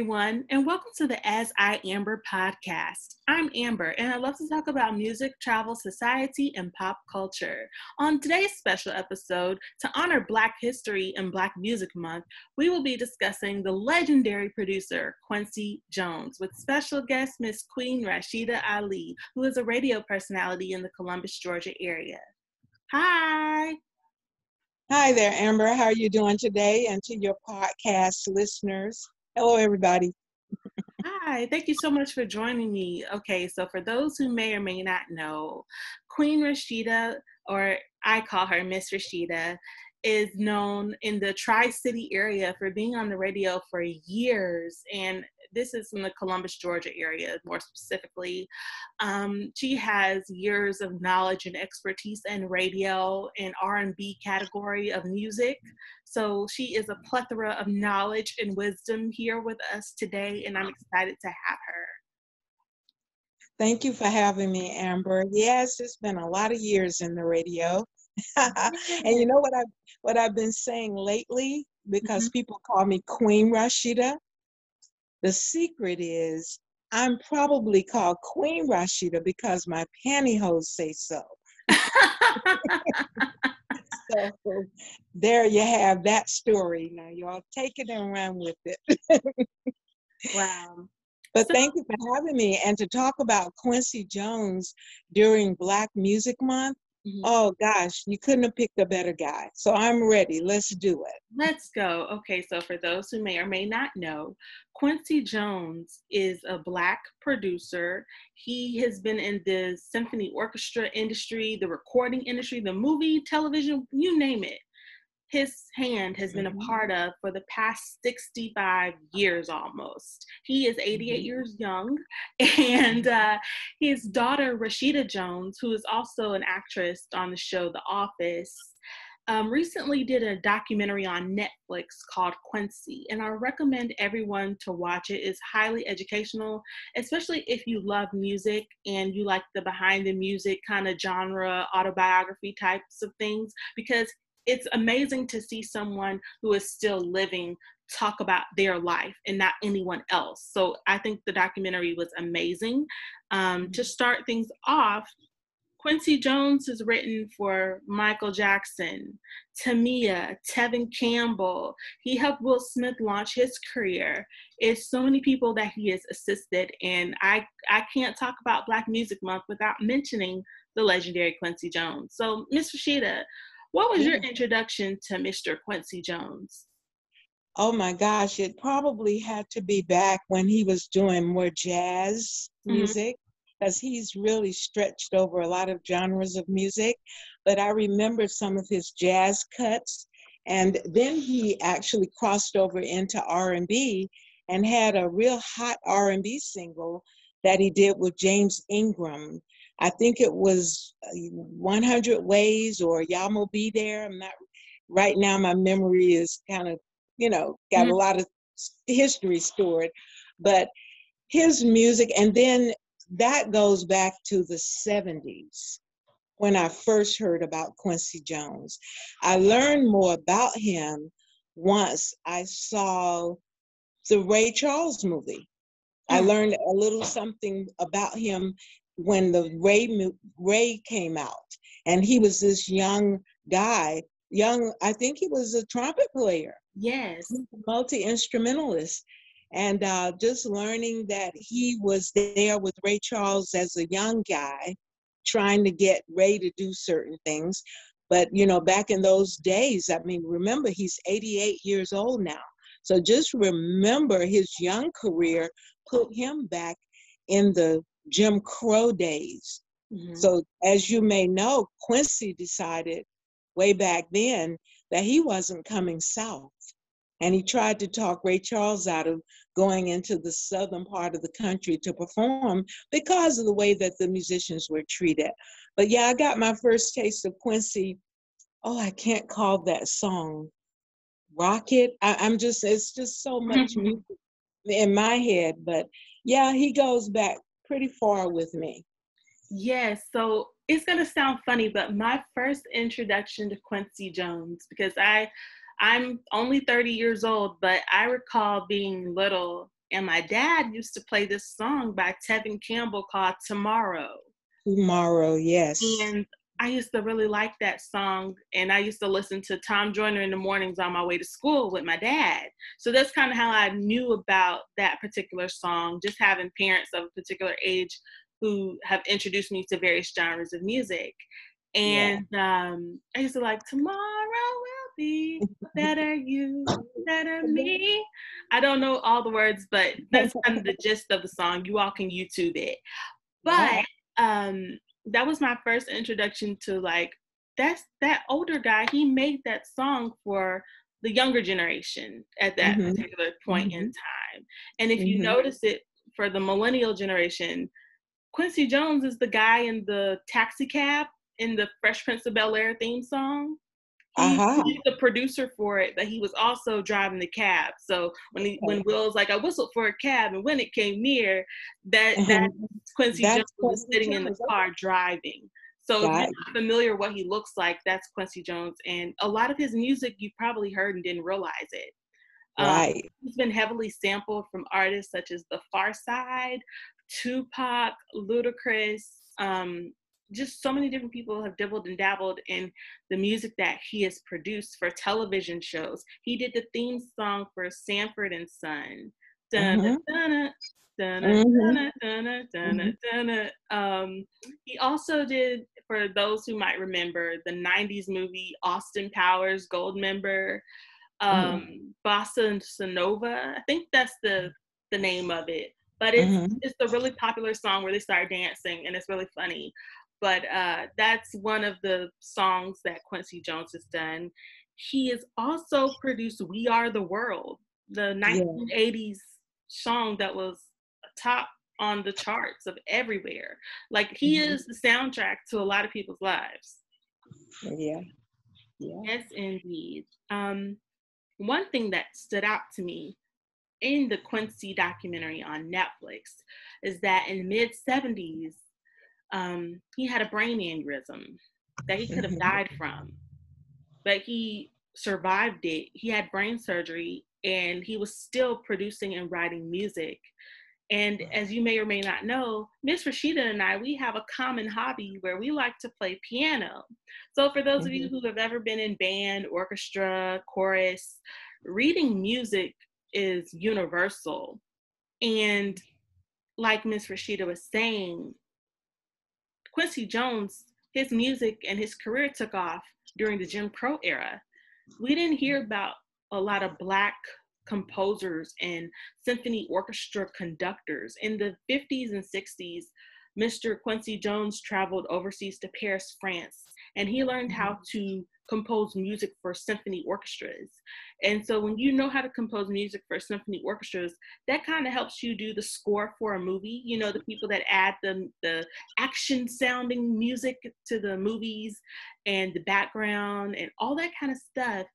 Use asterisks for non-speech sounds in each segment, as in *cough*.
everyone, and welcome to the As I Amber podcast. I'm Amber, and I love to talk about music, travel, society, and pop culture. On today's special episode, to honor Black History and Black Music Month, we will be discussing the legendary producer Quincy Jones with special guest Miss Queen Rashida Ali, who is a radio personality in the Columbus, Georgia area. Hi. Hi there, Amber. How are you doing today? And to your podcast listeners, hello, everybody. Hi, thank you so much for joining me. Okay, so for those who may or may not know, Queen Rashida, or I call her Miss Rashida, is known in the Tri City area for being on the radio for years. And this is in the Columbus, Georgia area, more specifically. Um, she has years of knowledge and expertise in radio and R&B category of music. So she is a plethora of knowledge and wisdom here with us today, and I'm excited to have her. Thank you for having me, Amber. Yes, it's been a lot of years in the radio. *laughs* and you know what I've what I've been saying lately because mm-hmm. people call me Queen Rashida. The secret is I'm probably called Queen Rashida because my pantyhose say so. *laughs* so there you have that story. Now y'all take it and run with it. wow. *laughs* But so, thank you for having me and to talk about Quincy Jones during Black Music Month. Mm-hmm. Oh gosh, you couldn't have picked a better guy. So I'm ready. Let's do it. Let's go. Okay, so for those who may or may not know, Quincy Jones is a black producer. He has been in the symphony orchestra industry, the recording industry, the movie, television, you name it his hand has been a mm-hmm. part of for the past 65 years almost. He is 88 mm-hmm. years young, *laughs* and uh, his daughter, Rashida Jones, who is also an actress on the show The Office, um, recently did a documentary on Netflix called Quincy, and I recommend everyone to watch it. It's highly educational, especially if you love music and you like the behind the music kind of genre, autobiography types of things, because it's amazing to see someone who is still living talk about their life and not anyone else. So I think the documentary was amazing. Um, to start things off, Quincy Jones has written for Michael Jackson, Tamia, Tevin Campbell. He helped Will Smith launch his career. It's so many people that he has assisted, and I I can't talk about Black Music Month without mentioning the legendary Quincy Jones. So, Miss Rashida, what was your introduction to Mr. Quincy Jones? Oh my gosh, it probably had to be back when he was doing more jazz mm-hmm. music because he's really stretched over a lot of genres of music. But I remember some of his jazz cuts, and then he actually crossed over into R&B and had a real hot R&B single that he did with James Ingram I think it was uh, 100 Ways or Yah Mo B There. I'm not right now. My memory is kind of, you know, got mm-hmm. a lot of history stored, but his music, and then that goes back to the 70s when I first heard about Quincy Jones. I learned more about him once I saw the Ray Charles movie. I mm. learned a little something about him when the Ray Ray came out, and he was this young guy, young. I think he was a trumpet player. Yes, multi instrumentalist, and uh, just learning that he was there with Ray Charles as a young guy, trying to get Ray to do certain things. But you know, back in those days, I mean, remember he's 88 years old now. So just remember his young career put him back in the Jim Crow days. Mm-hmm. So, as you may know, Quincy decided way back then that he wasn't coming south. And he tried to talk Ray Charles out of going into the southern part of the country to perform because of the way that the musicians were treated. But yeah, I got my first taste of Quincy. Oh, I can't call that song Rocket. I, am just, it's just so much *laughs* music in my head. But yeah, he goes back pretty far with me. Yes. So it's going to sound funny, but my first introduction to Quincy Jones, because I, I'm only 30 years old, but I recall being little And my dad used to play this song by Tevin Campbell called Tomorrow. Tomorrow, yes. And I used to really like that song. And I used to listen to Tom Joyner in the mornings on my way to school with my dad. So that's kind of how I knew about that particular song, just having parents of a particular age who have introduced me to various genres of music. And yeah. um, I used to like, Tomorrow will be better you, better *laughs* me. I don't know all the words, but that's kind of the *laughs* gist of the song. You all can YouTube it. But um, that was my first introduction to like that's that older guy he made that song for the younger generation at that mm-hmm. particular point mm-hmm. in time and if mm-hmm. you notice it for the millennial generation quincy jones is the guy in the taxi cab in the fresh prince of bel air theme song uh-huh. he's the producer for it, but he was also driving the cab. So when he, when Will's like, I whistled for a cab, and when it came near, that uh-huh. that *laughs* Quincy that's Jones was sitting in the car driving. So right. if you're not familiar what he looks like, that's Quincy Jones, and a lot of his music you probably heard and didn't realize it. Um, right. He's been heavily sampled from artists such as The Pharcyde, Tupac, Ludacris, um, just so many different people have dabbled and dabbled in the music that he has produced for television shows. He did the theme song for Sanford and Son. Um, he also did, for those who might remember, the 90s movie Austin Powers Goldmember, um, mm-hmm. Bossa Nova. I think that's the, the name of it. But it's, mm-hmm. it's a really popular song where they start dancing and it's really funny but uh, that's one of the songs that Quincy Jones has done. He has also produced "We Are the World," the 1980s yeah. song that was top on the charts of everywhere. Like he mm-hmm. is the soundtrack to a lot of people's lives. Yeah. Yeah. Yes, indeed. Um, one thing that stood out to me in the Quincy documentary on Netflix is that in the mid 70s, um, he had a brain aneurysm that he could have mm-hmm. died from, but he survived it. He had brain surgery and he was still producing and writing music. And as you may or may not know, Miss Rashida and I, we have a common hobby where we like to play piano. So for those mm-hmm. of you mm-hmm. who have ever been in band, orchestra, chorus, reading music is universal. And like Miss Rashida was saying, Quincy Jones, his music and his career took off during the Jim Crow era. We didn't hear about a lot of Black composers and symphony orchestra conductors. In the 50s and 60s, Mr. Quincy Jones traveled overseas to Paris, France, and he learned how mm-hmm. to compose music for symphony orchestras. And so when you know how to compose music for symphony orchestras, that kind of helps you do the score for a movie. You know, the people that add the, the action sounding music to the movies and the background and all that kind of stuff.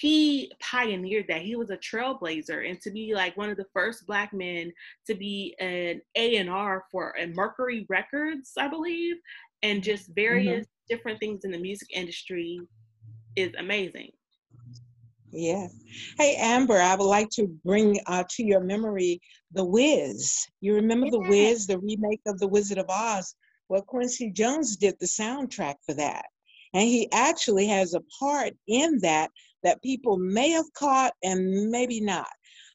He pioneered that. He was a trailblazer, and to be like one of the first black men to be an A and R for a Mercury Records, I believe, and just various mm-hmm different things in the music industry is amazing. Yeah. Hey, Amber, I would like to bring uh, to your memory The Wiz. You remember yeah. The Wiz, the remake of The Wizard of Oz? Well, Quincy Jones did the soundtrack for that. And he actually has a part in that that people may have caught and maybe not.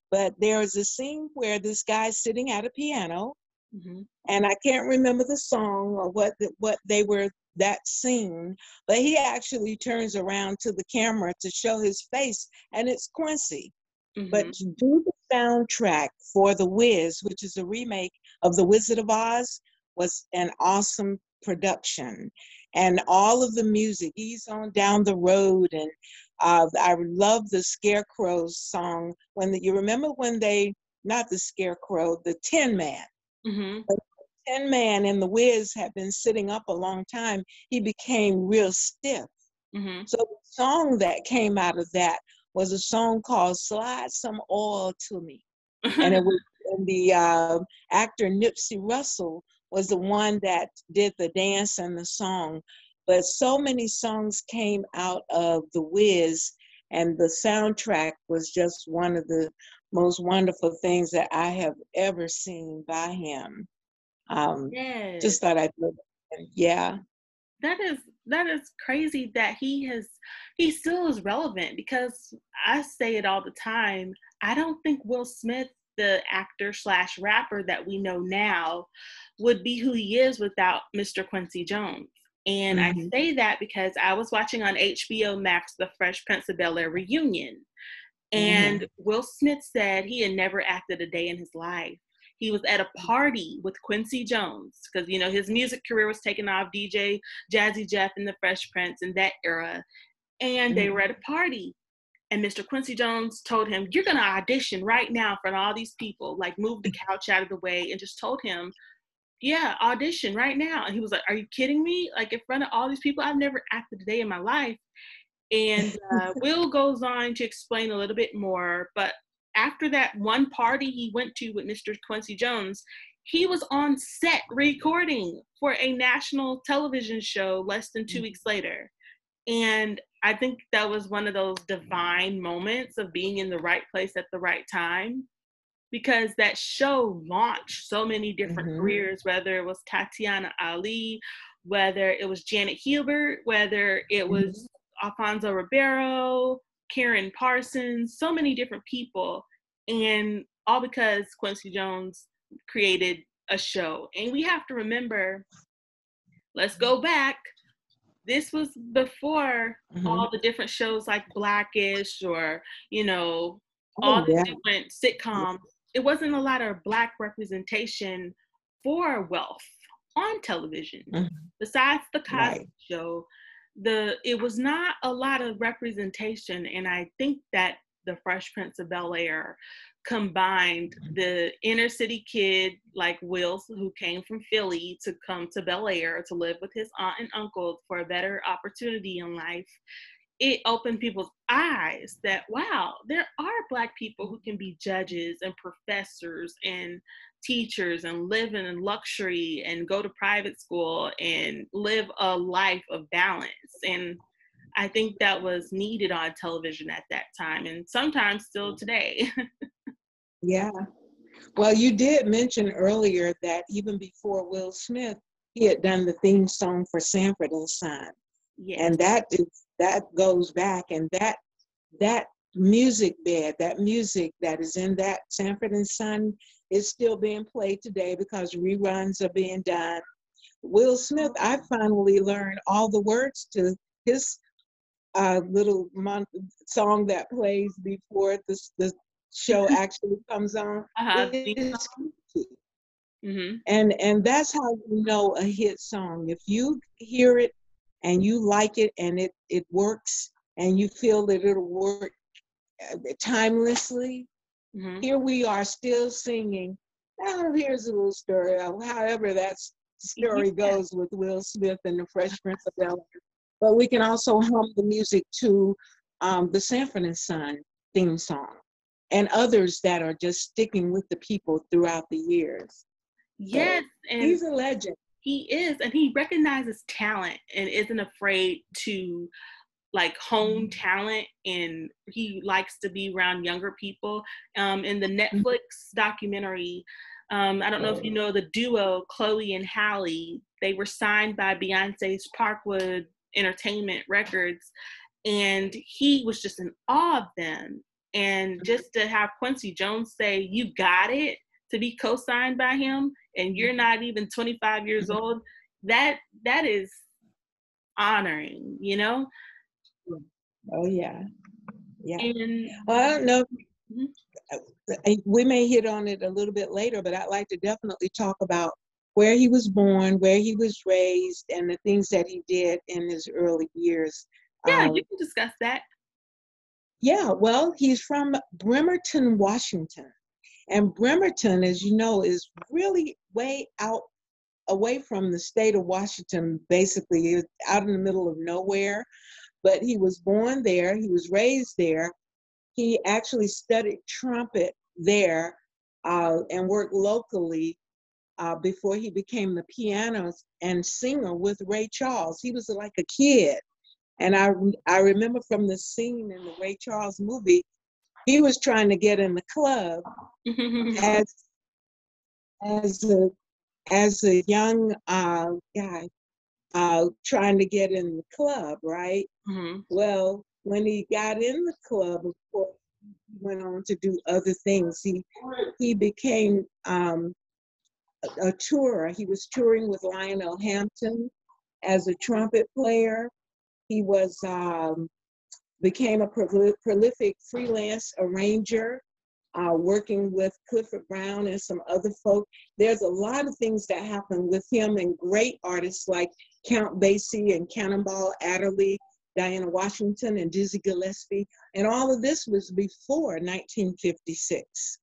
But there's a scene where this guy's sitting at a piano, mm-hmm. and I can't remember the song or what the, what they were that scene, but he actually turns around to the camera to show his face, and it's Quincy. Mm-hmm. But to do the soundtrack for The Wiz, which is a remake of The Wizard of Oz, was an awesome production. And all of the music, he's on down the road, and uh, I love the Scarecrow song. When the, you remember when they, not the Scarecrow, the Tin Man. Mm-hmm. Tin Man and the Wiz had been sitting up a long time, he became real stiff. Mm-hmm. So the song that came out of that was a song called "Slide Some Oil to Me," and it *laughs* was and the uh, actor Nipsey Russell was the one that did the dance and the song. But so many songs came out of the Wiz, and the soundtrack was just one of the most wonderful things that I have ever seen by him. Um, yes. Just thought I'd, yeah. That is that is crazy that he has he still is relevant because I say it all the time. I don't think Will Smith, the actor slash rapper that we know now, would be who he is without Mr. Quincy Jones. And mm-hmm. I say that because I was watching on HBO Max the Fresh Prince of Bel Air reunion. And mm-hmm. Will Smith said he had never acted a day in his life. He was at a party with Quincy Jones because, you know, his music career was taking off, DJ Jazzy Jeff and the Fresh Prince in that era. And mm-hmm. they were at a party. And Mr. Quincy Jones told him, You're going to audition right now in front of all these people. Like, move the couch out of the way and just told him, Yeah, audition right now. And he was like, Are you kidding me? Like, in front of all these people, I've never acted a day in my life. And uh, Will goes on to explain a little bit more. But after that one party he went to with Mr. Quincy Jones, he was on set recording for a national television show less than 2 mm-hmm. weeks later. And I think that was one of those divine moments of being in the right place at the right time because that show launched so many different mm-hmm. careers, whether it was Tatyana Ali, whether it was Janet Hubert, whether it was mm-hmm. Alfonso Ribeiro, Karen Parsons, so many different people, and all because Quincy Jones created a show. And we have to remember, let's go back. This was before mm-hmm. all the different shows like Blackish or, you know, oh, all the yeah. different sitcoms. It wasn't a lot of Black representation for wealth on television. Mm-hmm. Besides the Cosby right. Show, the it was not a lot of representation and i think that the fresh prince of bel air combined mm-hmm. the inner city kid like Will, who came from Philly to come to Bel Air to live with his aunt and uncle for a better opportunity in life. It opened people's eyes that wow, there are Black people who can be judges and professors and teachers and live in luxury and go to private school and live a life of balance. And I think that was needed on television at that time and sometimes still today. *laughs* yeah. Well, you did mention earlier that even before Will Smith, he had done the theme song for Sanford and Son. Yes. And that is that goes back and that that music bed, that music that is in that Sanford and Son is still being played today because reruns are being done. Will Smith, I finally learned all the words to his uh, little mon- song that plays before the, the show actually comes on. Uh-huh. Mm-hmm. And and that's how you know a hit song. If you hear it and you like it and it it works and you feel that it'll work timelessly, Mm-hmm. Here we are still singing. Now here's a little story. However, that story *laughs* goes with Will Smith and the Fresh Prince of Bel Air. But we can also hum the music to um, the Sanford and Son theme song and others that are just sticking with the people throughout the years. Yes, so and he's a legend. He is, and he recognizes talent and isn't afraid to like home mm-hmm. talent and he likes to be around younger people. Um, in the mm-hmm. Netflix documentary, um, I don't know if you know the duo Chloe and Halle, they were signed by Beyonce's Parkwood Entertainment Records, and he was just in awe of them. And mm-hmm. just to have Quincy Jones say, You got it, to be co signed by him, and you're not even 25 years old, that that is honoring, you know? Oh yeah, yeah. And, well, I don't know. Mm-hmm. We may hit on it a little bit later, but I'd like to definitely talk about where he was born, where he was raised, and the things that he did in his early years. Yeah, um, you can discuss that. Yeah, well, he's from Bremerton, Washington. And Bremerton, as you know, is really way out away from the state of Washington, basically, out in the middle of nowhere but he was born there, he was raised there. He actually studied trumpet there uh, and worked locally uh, before he became the pianist and singer with Ray Charles. He was like a kid. And I, I remember from the scene in the Ray Charles movie he was trying to get in the club *laughs* as as a as a young uh, guy uh, trying to get in the club, right? Mm-hmm. Well, when he got in the club, of course, he went on to do other things. He he became um, a, a tourer. He was touring with Lionel Hampton as a trumpet player. He was um, became a prolific freelance arranger, uh, working with Clifford Brown and some other folk. There's a lot of things that happened with him and great artists like Count Basie and Cannonball Adderley, Dinah Washington and Dizzy Gillespie. And all of this was before 1956.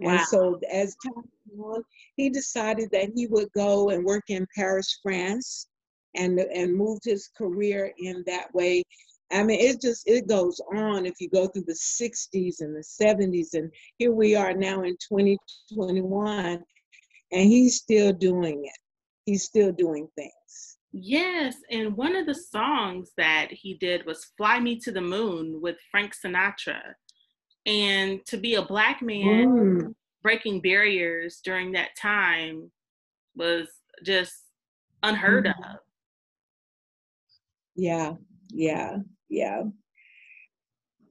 Wow. And so as time went on, he decided that he would go and work in Paris, France, and, and moved his career in that way. I mean, it just it goes on if you go through the 60s and the 70s, and here we are now in 2021, and he's still doing it. He's still doing things. Yes, and one of the songs that he did was Fly Me to the Moon with Frank Sinatra. And to be a black man mm. breaking barriers during that time was just unheard mm. of. Yeah, yeah, yeah.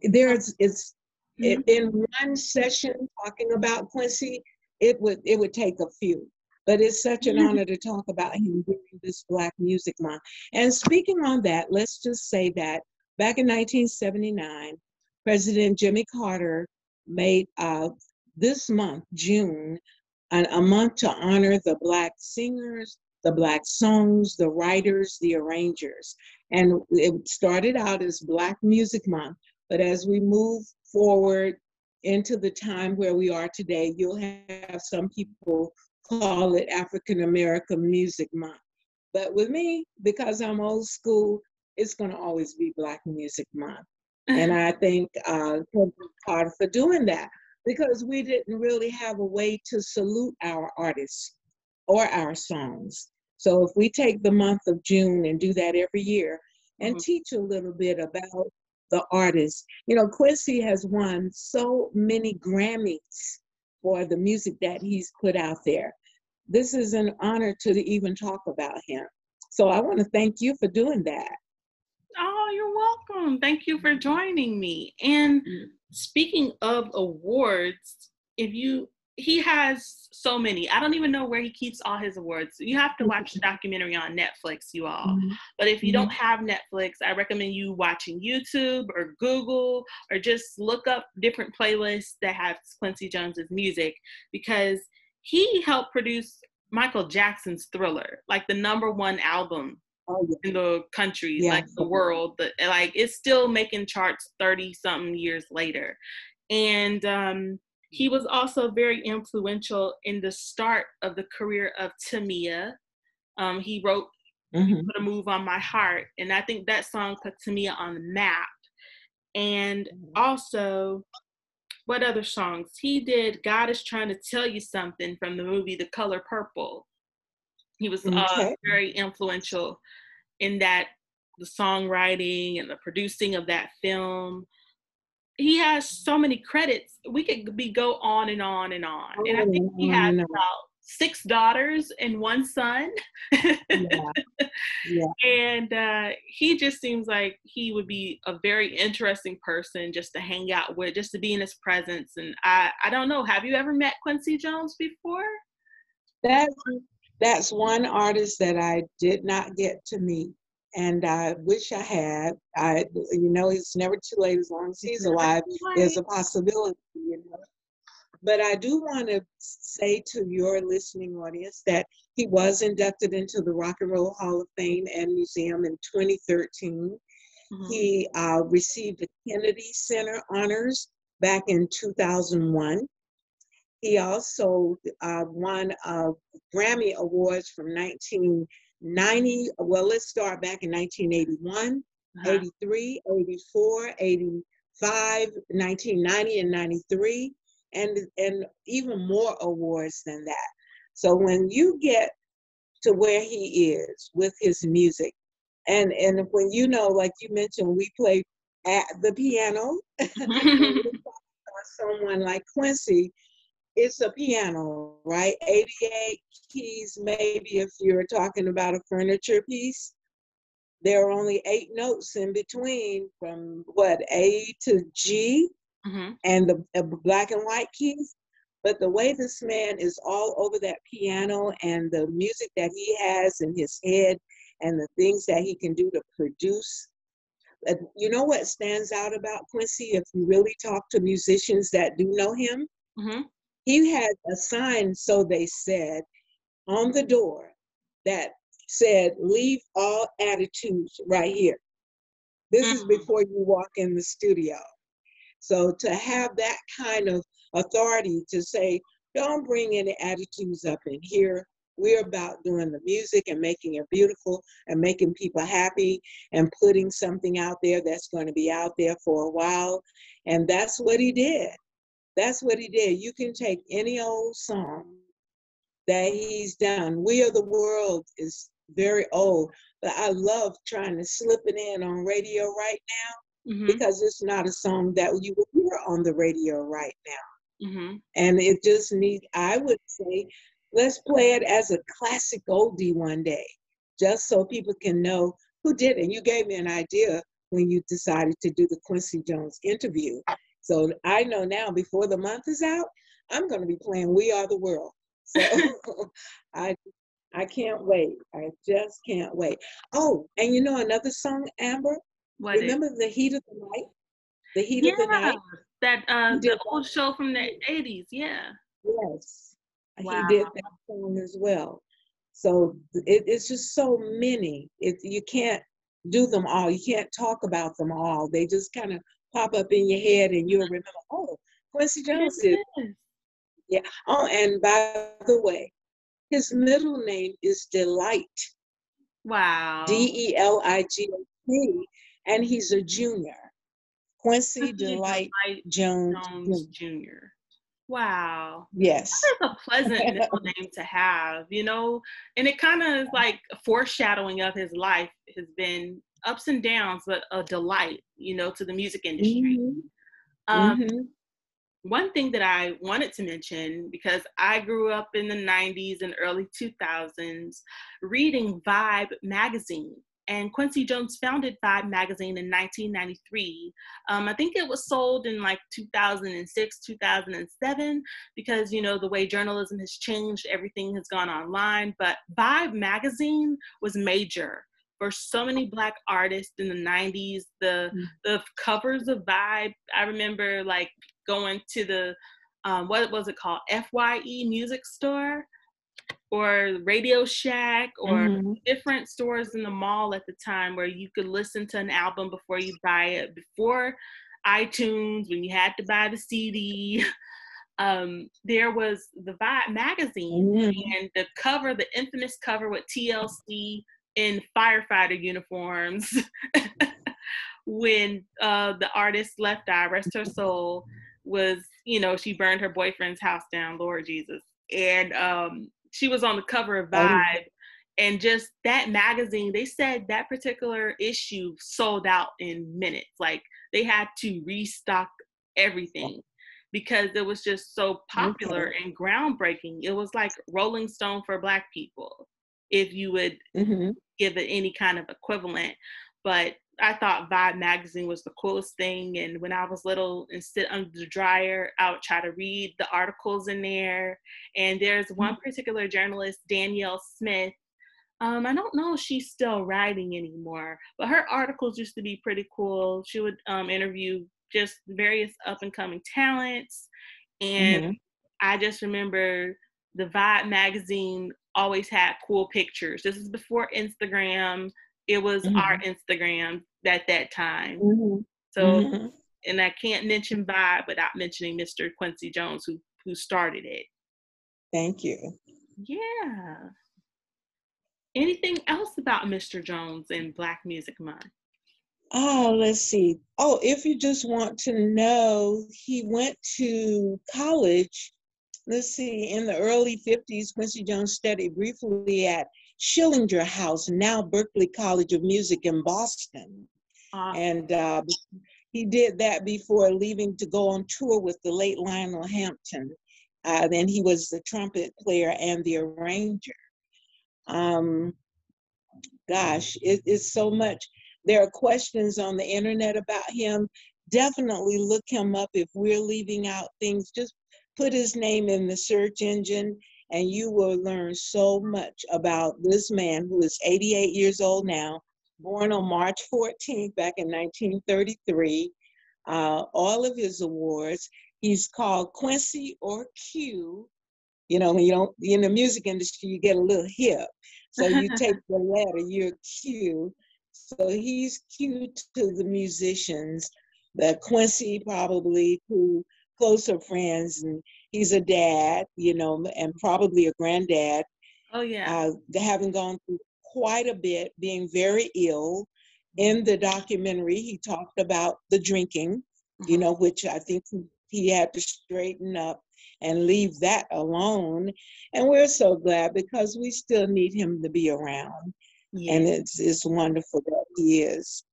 There's it's mm-hmm. in one session talking about Quincy, it would it would take a few but it's such an honor to talk about him during this Black Music Month. And speaking on that, let's just say that back in 1979, President Jimmy Carter made uh, this month, June, an, a month to honor the Black singers, the Black songs, the writers, the arrangers. And it started out as Black Music Month, but as we move forward into the time where we are today, you'll have some people call it African American Music Month. But with me, because I'm old school, it's going to always be Black Music Month. and I thank uh, Carter for doing that because we didn't really have a way to salute our artists or our songs. So if we take the month of June and do that every year and mm-hmm. teach a little bit about the artists, you know, Quincy has won so many Grammys for the music that he's put out there this is an honor to even talk about him. So I want to thank you for doing that. Oh, you're welcome. Thank you for joining me. And mm. speaking of awards, if you he has so many. I don't even know where he keeps all his awards. You have to watch the documentary on Netflix, you all. Mm-hmm. But if you mm-hmm. don't have Netflix, I recommend you watching YouTube or Google or just look up different playlists that have Quincy Jones's music because he helped produce Michael Jackson's Thriller, like the number one album oh, yeah. in the country, yeah. like the world. But like it's still making charts 30 something years later. And um, he was also very influential in the start of the career of Tamia. Um, he wrote mm-hmm. Put a Move on My Heart. And I think that song put Tamia on the map. And mm-hmm. also, what other songs? He did God is Trying to Tell You Something from the movie The Color Purple. He was uh, okay. uh, very influential in that, the songwriting and the producing of that film. He has so many credits. We could be go on and on and on. Oh, and I think he has about six daughters and one son. yeah. yeah. *laughs* And uh, he just seems like he would be a very interesting person just to hang out with, just to be in his presence. And I, I don't know, have you ever met Quincy Jones before? That's that's one artist that I did not get to meet. And I wish I had. I, you know, it's never too late as long as he's alive. There's a possibility, you know. But I do want to say to your listening audience that he was inducted into the Rock and Roll Hall of Fame and Museum in 2013. Mm-hmm. He uh, received the Kennedy Center honors back in 2001. He also uh, won uh, Grammy Awards from 1990. Well, let's start back in 1981, uh-huh. 83, 84, 85, 1990, and 93 and and even more awards than that. So when you get to where he is with his music, and and when you know, like you mentioned, we play at the piano. *laughs* *laughs* someone like Quincy, it's a piano, right? 88 keys, maybe if you're talking about a furniture piece. There are only eight notes in between from what, A to G, mm-hmm. and the, the black and white keys. But the way this man is all over that piano and the music that he has in his head and the things that he can do to produce you know what stands out about Quincy if you really talk to musicians that do know him? Mm-hmm. He had a sign, so they said, on the door that said, Leave all attitudes right here. This mm-hmm. is before you walk in the studio. So to have that kind of authority to say, don't bring any attitudes up in here. We're about doing the music and making it beautiful and making people happy and putting something out there that's going to be out there for a while. And that's what he did. That's what he did. You can take any old song that he's done. We Are the World is very old, but I love trying to slip it in on radio right now mm-hmm. because it's not a song that you would hear on the radio right now. Mm-hmm. And it just needs, I would say, let's play it as a classic oldie one day, just so people can know who did it. And you gave me an idea when you decided to do the Quincy Jones interview. So I know now before the month is out, I'm going to be playing We Are the World. So *laughs* I I can't wait. I just can't wait. Oh, and you know another song, Amber? What Remember is? the heat of the night? The heat yeah, of the night. That uh the old show from the 80s, yeah. Yes. Wow. He did that song as well. So it, it's just so many. It, you can't do them all. You can't talk about them all. They just kind of pop up in your head and you'll remember, oh, Quincy Jones did. Yeah. Oh, and by the way, his middle name is Delight. Wow. D E L I G H T. And he's a junior. Quincy Delight, Delight Jones, Jones Jr. Wow. Yes. That's a pleasant middle name to have, you know? And it kind of is like foreshadowing of his life has been ups and downs, but a delight, you know, to the music industry. Mm-hmm. Um, mm-hmm. One thing that I wanted to mention, because I grew up in the 90s and early 2000s reading Vibe magazine. And Quincy Jones founded Vibe magazine in 1993. Um, I think it was sold in like 2006, 2007, because, you know, the way journalism has changed, everything has gone online. But Vibe magazine was major for so many black artists in the 90s the mm-hmm. the covers of vibe i remember like going to the um, what was it called fye music store or radio shack or mm-hmm. different stores in the mall at the time where you could listen to an album before you buy it before itunes when you had to buy the cd *laughs* um, there was the Vibe magazine mm-hmm. and the cover, the infamous cover with TLC in firefighter uniforms *laughs* when uh, the artist Left Eye rest her soul was you know she burned her boyfriend's house down Lord Jesus and um, she was on the cover of oh. Vibe and just that magazine they said that particular issue sold out in minutes like they had to restock everything because it was just so popular okay. and groundbreaking it was like Rolling Stone for black people if you would mm-hmm. give it any kind of equivalent. But I thought Vibe magazine was the coolest thing. And when I was little and sit under the dryer, I would try to read the articles in there. And there's one mm-hmm. particular journalist, Danyel Smith. Um, I don't know if she's still writing anymore, but her articles used to be pretty cool. She would um, interview just various up and coming talents. And mm-hmm. I just remember the Vibe magazine always had cool pictures. This is before Instagram. It was mm-hmm. our Instagram at that time. Mm-hmm. So, mm-hmm. and I can't mention Vibe without mentioning Mr. Quincy Jones, who who started it. Thank you. Yeah. Anything else about Mr. Jones and Black Music Month? Oh, let's see. Oh, if you just want to know, he went to college let's see, in the early 50s, Quincy Jones studied briefly at Schillinger House, now Berklee College of Music in Boston. And uh, he did that before leaving to go on tour with the late Lionel Hampton. Uh, then he was the trumpet player and the arranger. Um, gosh, it, it's so much. There are questions on the internet about him. Definitely look him up if we're leaving out things. Just put his name in the search engine and you will learn so much about this man who is 88 years old now, born on March 14th back in 1933. Uh, all of his awards. He's called Quincy or Q. You know, when you don't in the music industry, you get a little hip. So you *laughs* take the letter, you're Q. So he's Q to the musicians. The Quincy probably to closer friends, and he's a dad, you know, and probably a granddad. Oh yeah. Uh, having gone through quite a bit, being very ill. In the documentary, he talked about the drinking, mm-hmm. you know, which I think he had to straighten up and leave that alone. And we're so glad because we still need him to be around. Yes. And it's it's wonderful that he is.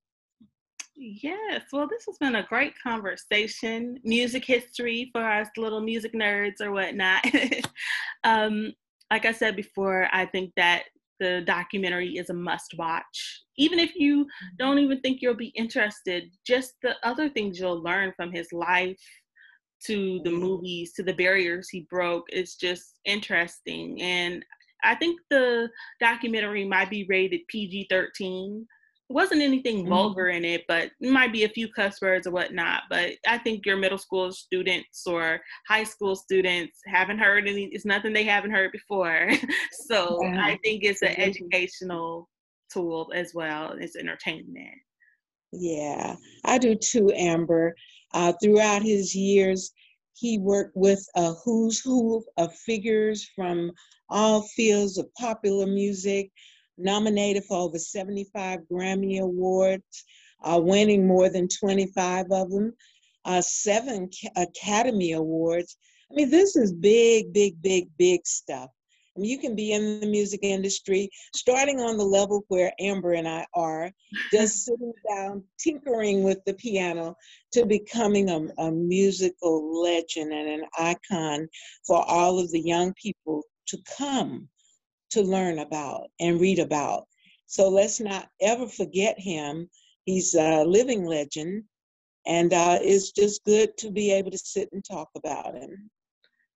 Yes, well, this has been a great conversation. Music history for us little music nerds or whatnot. *laughs* um, like I said before, I think that the documentary is a must watch. Even if you mm-hmm. don't even think you'll be interested, just the other things you'll learn from his life to the mm-hmm. movies to the barriers he broke is just interesting. And I think the documentary might be rated PG 13 wasn't anything mm-hmm. vulgar in it, but it might be a few cuss words or whatnot. But I think your middle school students or high school students haven't heard any. It's nothing they haven't heard before. *laughs* so yeah. I think it's an educational tool as well. It's entertainment. Yeah, I do too, Amber. Uh, throughout his years, he worked with a who's who of figures from all fields of popular music nominated for over 75 Grammy Awards, uh, winning more than 25 of them, uh, seven Academy Awards. I mean, this is big, big, big, big stuff. I mean, you can be in the music industry, starting on the level where Amber and I are, *laughs* just sitting down, tinkering with the piano, to becoming a, a musical legend and an icon for all of the young people to come to learn about and read about. So let's not ever forget him. He's a living legend, and uh, it's just good to be able to sit and talk about him.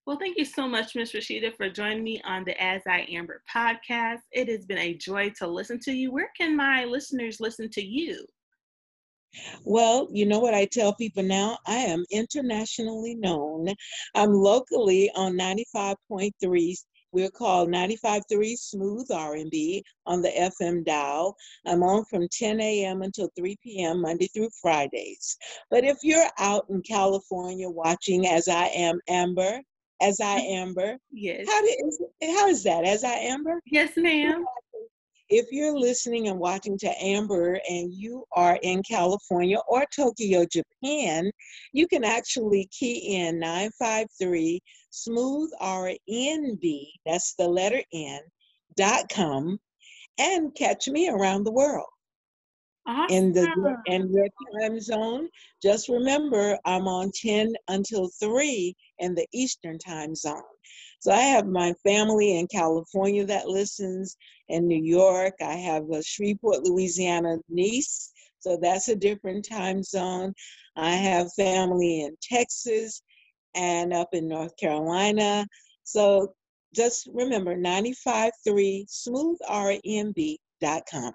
Well, thank you so much, Ms. Rashida, for joining me on the As I Amber podcast. It has been a joy to listen to you. Where can my listeners listen to you? Well, you know what I tell people now? I am internationally known. I'm locally on 95.3 we're called 95.3 Smooth R&B on the FM dial. I'm on from 10 a.m. until 3 p.m. Monday through Fridays. But if you're out in California watching as I am Amber, as I *laughs* Amber, yes. How, is, how is that? As I Amber? Yes, ma'am if you're listening and watching to Amber and you are in California or Tokyo, Japan, you can actually key in 953 smooth RNB, that's the letter N, dot com, and catch me around the world. Awesome. In the in your time zone, just remember I'm on 10 until 3 in the Eastern time zone. So I have my family in California that listens, in New York. I have a Shreveport, Louisiana niece, so that's a different time zone. I have family in Texas and up in North Carolina. So just remember 953 smoothrnb.com.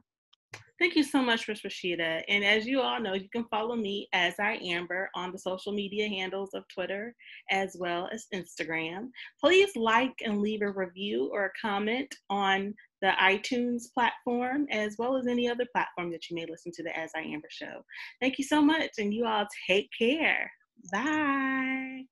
Thank you so much, Ms. Rashida. And as you all know, you can follow me as I Amber on the social media handles of Twitter as well as Instagram. Please like and leave a review or a comment on the iTunes platform as well as any other platform that you may listen to the As I Amber show. Thank you so much, and you all take care. Bye.